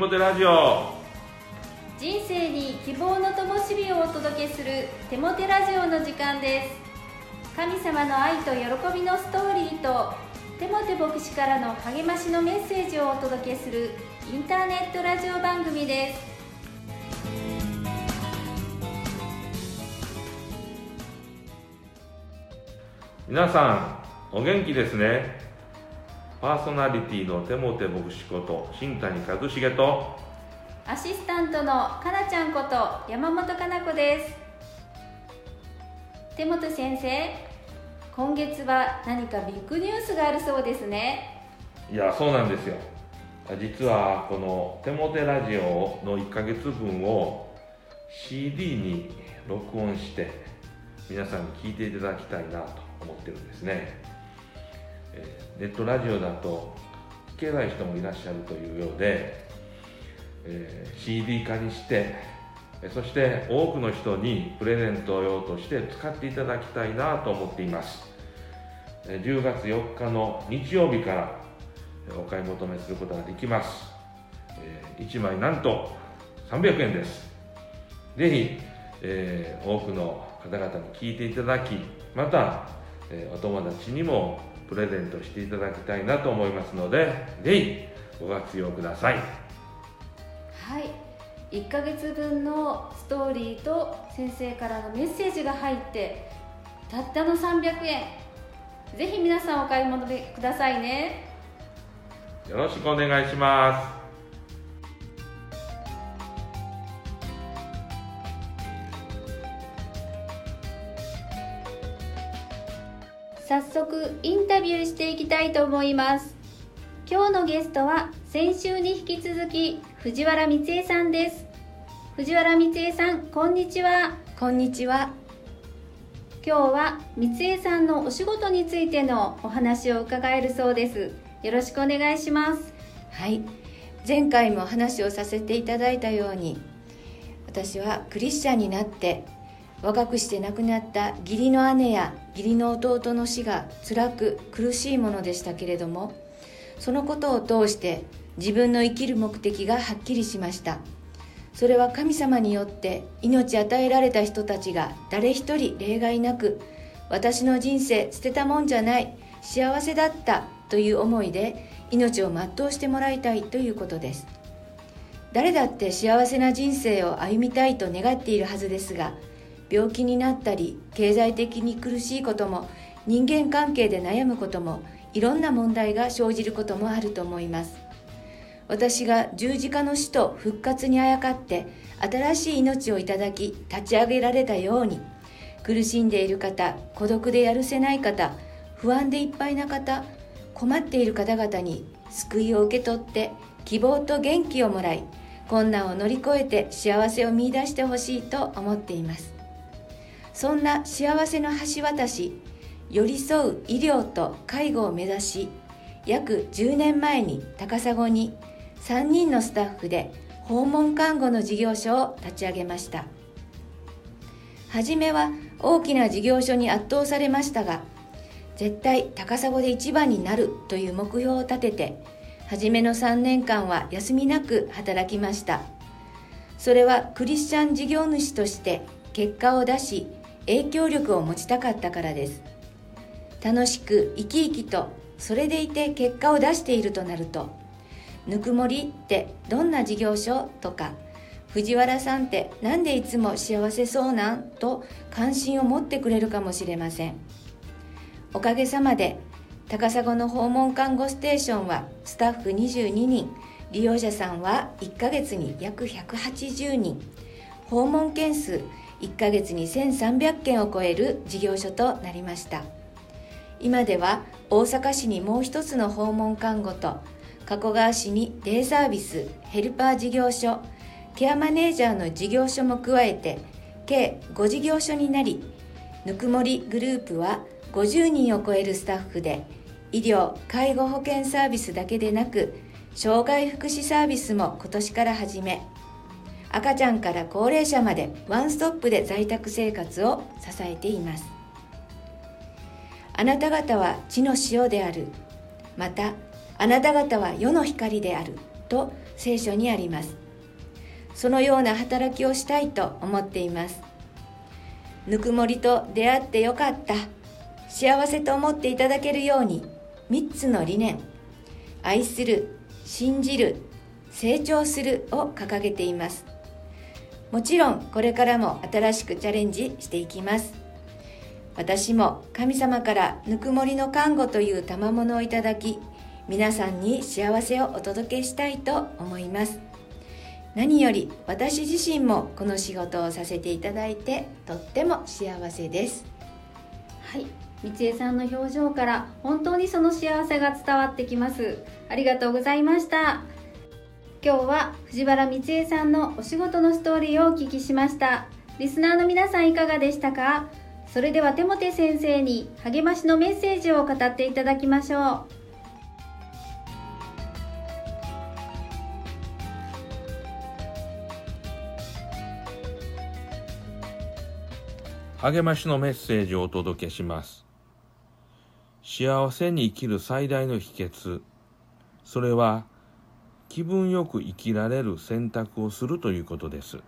モテラジオ。人生に希望の灯火をお届けするテモテラジオの時間です。神様の愛と喜びのストーリーとテモテ牧師からの励ましのメッセージをお届けするインターネットラジオ番組です。皆さんお元気ですねパーソナリティのテモテ牧師こと新谷和重とアシスタントのかなちゃんこと山本かな子です。手本先生今月は何かビッグニュースがあるそうですね。いやそうなんですよ。実はこの「テモテラジオ」の1ヶ月分を CD に録音して皆さんに聞いていただきたいなと思ってるんですね、えネットラジオだと聞けない人もいらっしゃるというようで、え CD 化にしてそして多くの人にプレゼント用として使っていただきたいなと思っています。10月4日の日曜日からお買い求めすることができます。1枚なんと300円です。ぜひ、えー、多くの方々に聞いていただきまた、えー、お友達にもプレゼントしていただきたいなと思いますのでぜひご活用ください。はい。1ヶ月分のストーリーと先生からのメッセージが入ってたったの300円。ぜひ皆さんお買い物くださいね。よろしくお願いします早速インタビューしていきたいと思います。今日のゲストは先週に引き続き藤原光恵さんです。藤原光恵さんこんにちは。こんにちは。今日は光恵さんのお仕事についてのお話を伺えるそうです。よろしくお願いします。はい。前回も話をさせていただいたように私はクリスチャンになって若くして亡くなった義理の姉や義理の弟の死が辛く苦しいものでしたけれどもそのことを通して自分の生きる目的がはっきりしました。それは神様によって命与えられた人たちが誰一人例外なく私の人生捨てたもんじゃない幸せだったという思いで命を全うしてもらいたいということです。誰だって幸せな人生を歩みたいと願っているはずですが病気になったり経済的に苦しいことも人間関係で悩むこともいろんな問題が生じることもあると思います。私が十字架の死と復活にあやかって新しい命をいただき立ち上げられたように苦しんでいる方孤独でやるせない方不安でいっぱいな方困っている方々に救いを受け取って希望と元気をもらい困難を乗り越えて幸せを見いだしてほしいと思っています。そんな幸せの橋渡し寄り添う医療と介護を目指し約10年前に高砂に3人のスタッフで訪問看護の事業所を立ち上げました。初めは大きな事業所に圧倒されましたが絶対高砂で一番になるという目標を立てて初めの3年間は休みなく働きました。それはクリスチャン事業主として結果を出し影響力を持ちたかったからです。楽しく生き生きとそれでいて結果を出しているとなるとぬくもりってどんな事業所とか藤原さんって何でいつも幸せそうなん？と関心を持ってくれるかもしれません。おかげさまで高砂の訪問看護ステーションはスタッフ22人利用者さんは1ヶ月に約180人。訪問件数1ヶ月に1300件を超える事業所となりました。今では大阪市にもう一つの訪問看護と加古川市にデイサービスヘルパー事業所ケアマネージャーの事業所も加えて計5事業所になりぬくもりグループは50人を超えるスタッフで医療介護保険サービスだけでなく障害福祉サービスも今年から始め赤ちゃんから高齢者までワンストップで在宅生活を支えています。あなた方は地の塩である。またあなた方は世の光である。と聖書にあります。そのような働きをしたいと思っています。ぬくもりと出会ってよかった。幸せと思っていただけるように3つの理念。愛する信じる成長するを掲げています。もちろんこれからも新しくチャレンジしていきます。私も神様からぬくもりの看護という賜物をいただき皆さんに幸せをお届けしたいと思います。何より私自身もこの仕事をさせていただいてとっても幸せです。はい。三江さんの表情から本当にその幸せが伝わってきます。ありがとうございました。今日は藤原三江さんのお仕事のストーリーをお聞きしました。リスナーの皆さんいかがでしたか？それではテモテ先生に励ましのメッセージを語っていただきましょう。励ましのメッセージをお届けします。幸せに生きる最大の秘訣。それは気分よく生きられる選択をするということです。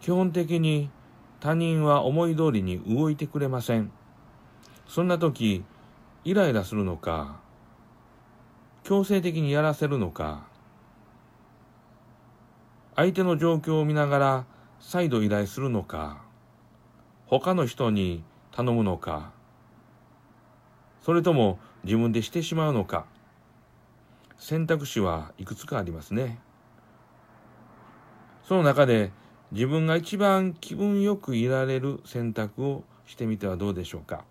基本的に他人は思い通りに動いてくれません。そんな時イライラするのか強制的にやらせるのか相手の状況を見ながら再度依頼するのか他の人に頼むのか、それとも自分でしてしまうのか、選択肢はいくつかありますね。その中で自分が一番気分よくいられる選択をしてみてはどうでしょうか。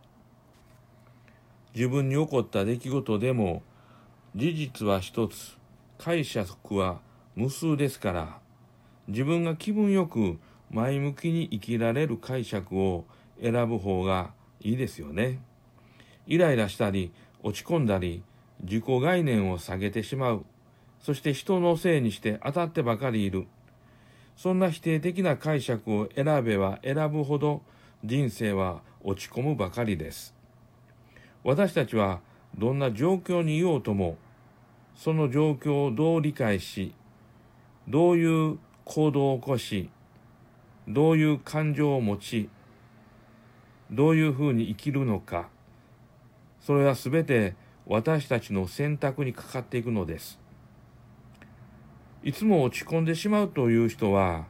自分に起こった出来事でも事実は一つ、解釈は無数ですから、自分が気分よく前向きに生きられる解釈を選ぶ方がいいですよね。イライラしたり、落ち込んだり、自己概念を下げてしまう。そして人のせいにして当たってばかりいる。そんな否定的な解釈を選べば選ぶほど人生は落ち込むばかりです。私たちはどんな状況にいようとも、その状況をどう理解し、どういう行動を起こし、どういう感情を持ちどういうふうに生きるのかそれは全て私たちの選択にかかっていくのですいつも落ち込んでしまうという人は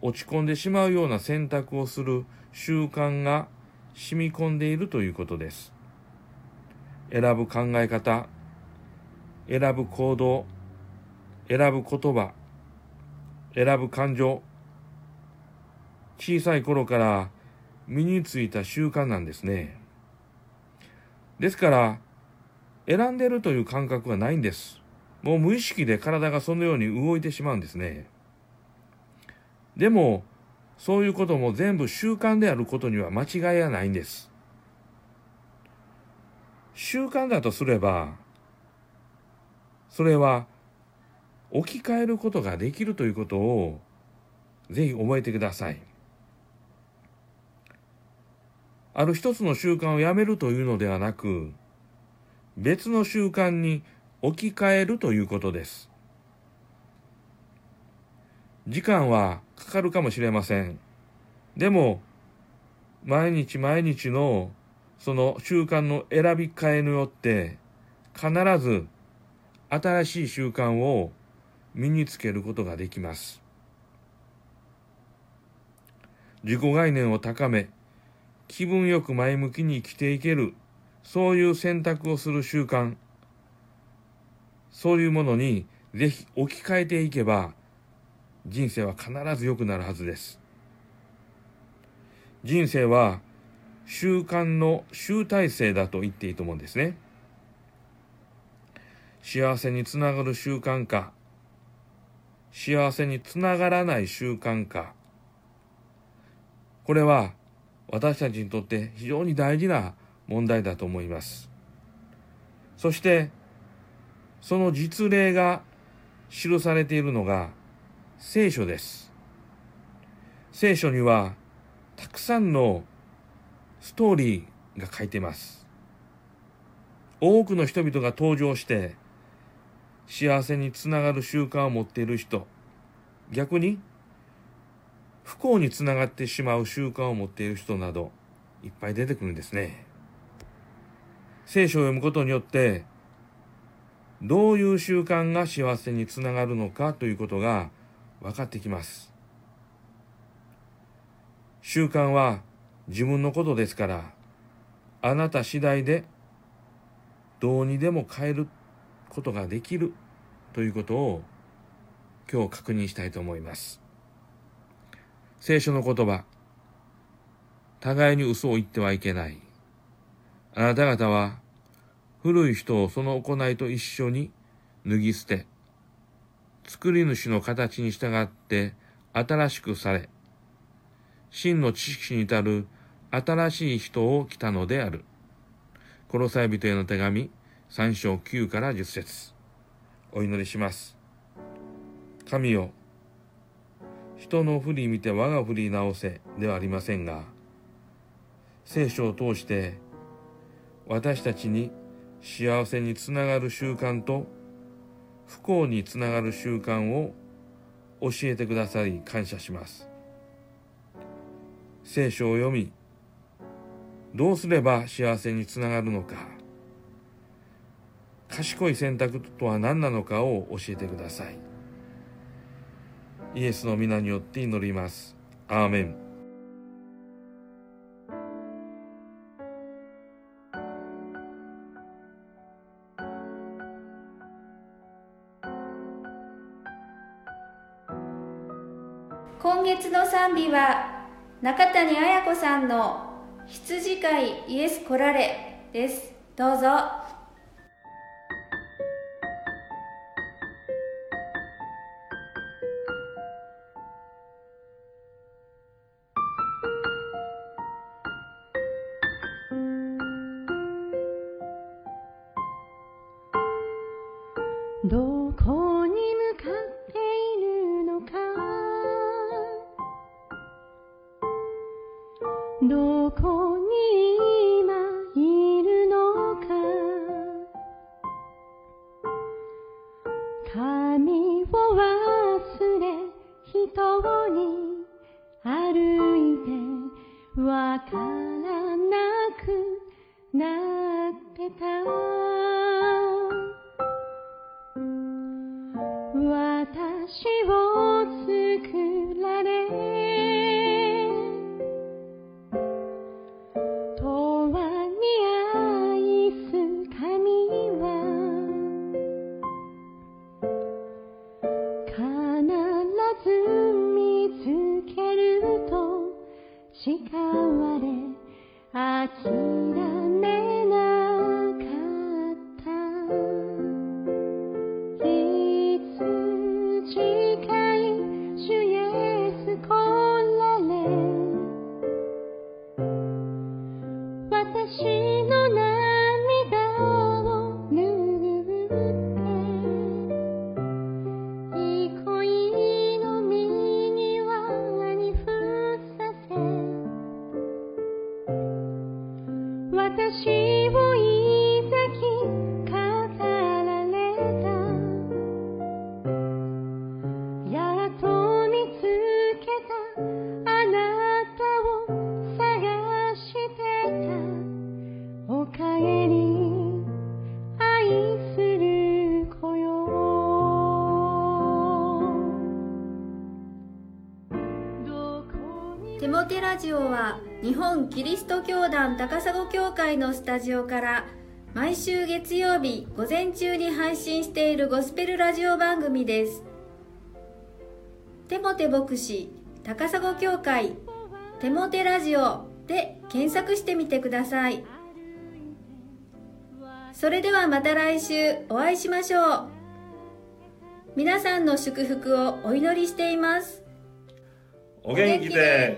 落ち込んでしまうような選択をする習慣が染み込んでいるということです選ぶ考え方選ぶ行動選ぶ言葉選ぶ感情小さい頃から身についた習慣なんですね。ですから、選んでるという感覚はないんです。もう無意識で体がそのように動いてしまうんですね。でも、そういうことも全部習慣であることには間違いはないんです。習慣だとすれば、それは置き換えることができるということをぜひ覚えてください。ある一つの習慣をやめるというのではなく、別の習慣に置き換えるということです。時間はかかるかもしれません。でも、毎日毎日のその習慣の選び替えによって、必ず新しい習慣を身につけることができます。自己概念を高め、気分よく前向きに生きていける、そういう選択をする習慣、そういうものにぜひ置き換えていけば、人生は必ず良くなるはずです。人生は習慣の集大成だと言っていいと思うんですね。幸せにつながる習慣か、幸せにつながらない習慣か、これは私たちにとって非常に大事な問題だと思います。そして、その実例が記されているのが聖書です。聖書にはたくさんのストーリーが書いてます。多くの人々が登場して、幸せにつながる習慣を持っている人逆に不幸につながってしまう習慣を持っている人などいっぱい出てくるんですね聖書を読むことによってどういう習慣が幸せにつながるのかということが分かってきます。習慣は自分のことですからあなた次第でどうにでも変えることができるということを今日確認したいと思います。聖書の言葉互いに嘘を言ってはいけない。あなた方は古い人をその行いと一緒に脱ぎ捨て作り主の形に従って新しくされ真の知識に至る新しい人を来たのである。コロサイ人への手紙3章9から10節お祈りします。神よ、人の振り見て我が振り直せではありませんが、聖書を通して私たちに幸せにつながる習慣と不幸につながる習慣を教えてくださり感謝します。聖書を読み、どうすれば幸せにつながるのか、賢い選択とは何なのかを教えてください。イエスの皆によって祈ります。アーメン。今月の賛美は中谷綾子さんの羊飼いイエス来られです。どうぞ。どこなってた私を作られ。永遠に愛す神は必ず見つけると誓われ諦めテモテラジオは日本キリスト教団高砂教会のスタジオから毎週月曜日午前中に配信しているゴスペルラジオ番組です。テモテ牧師高砂教会テモテラジオで検索してみてください。それではまた来週お会いしましょう。皆さんの祝福をお祈りしています。お元気で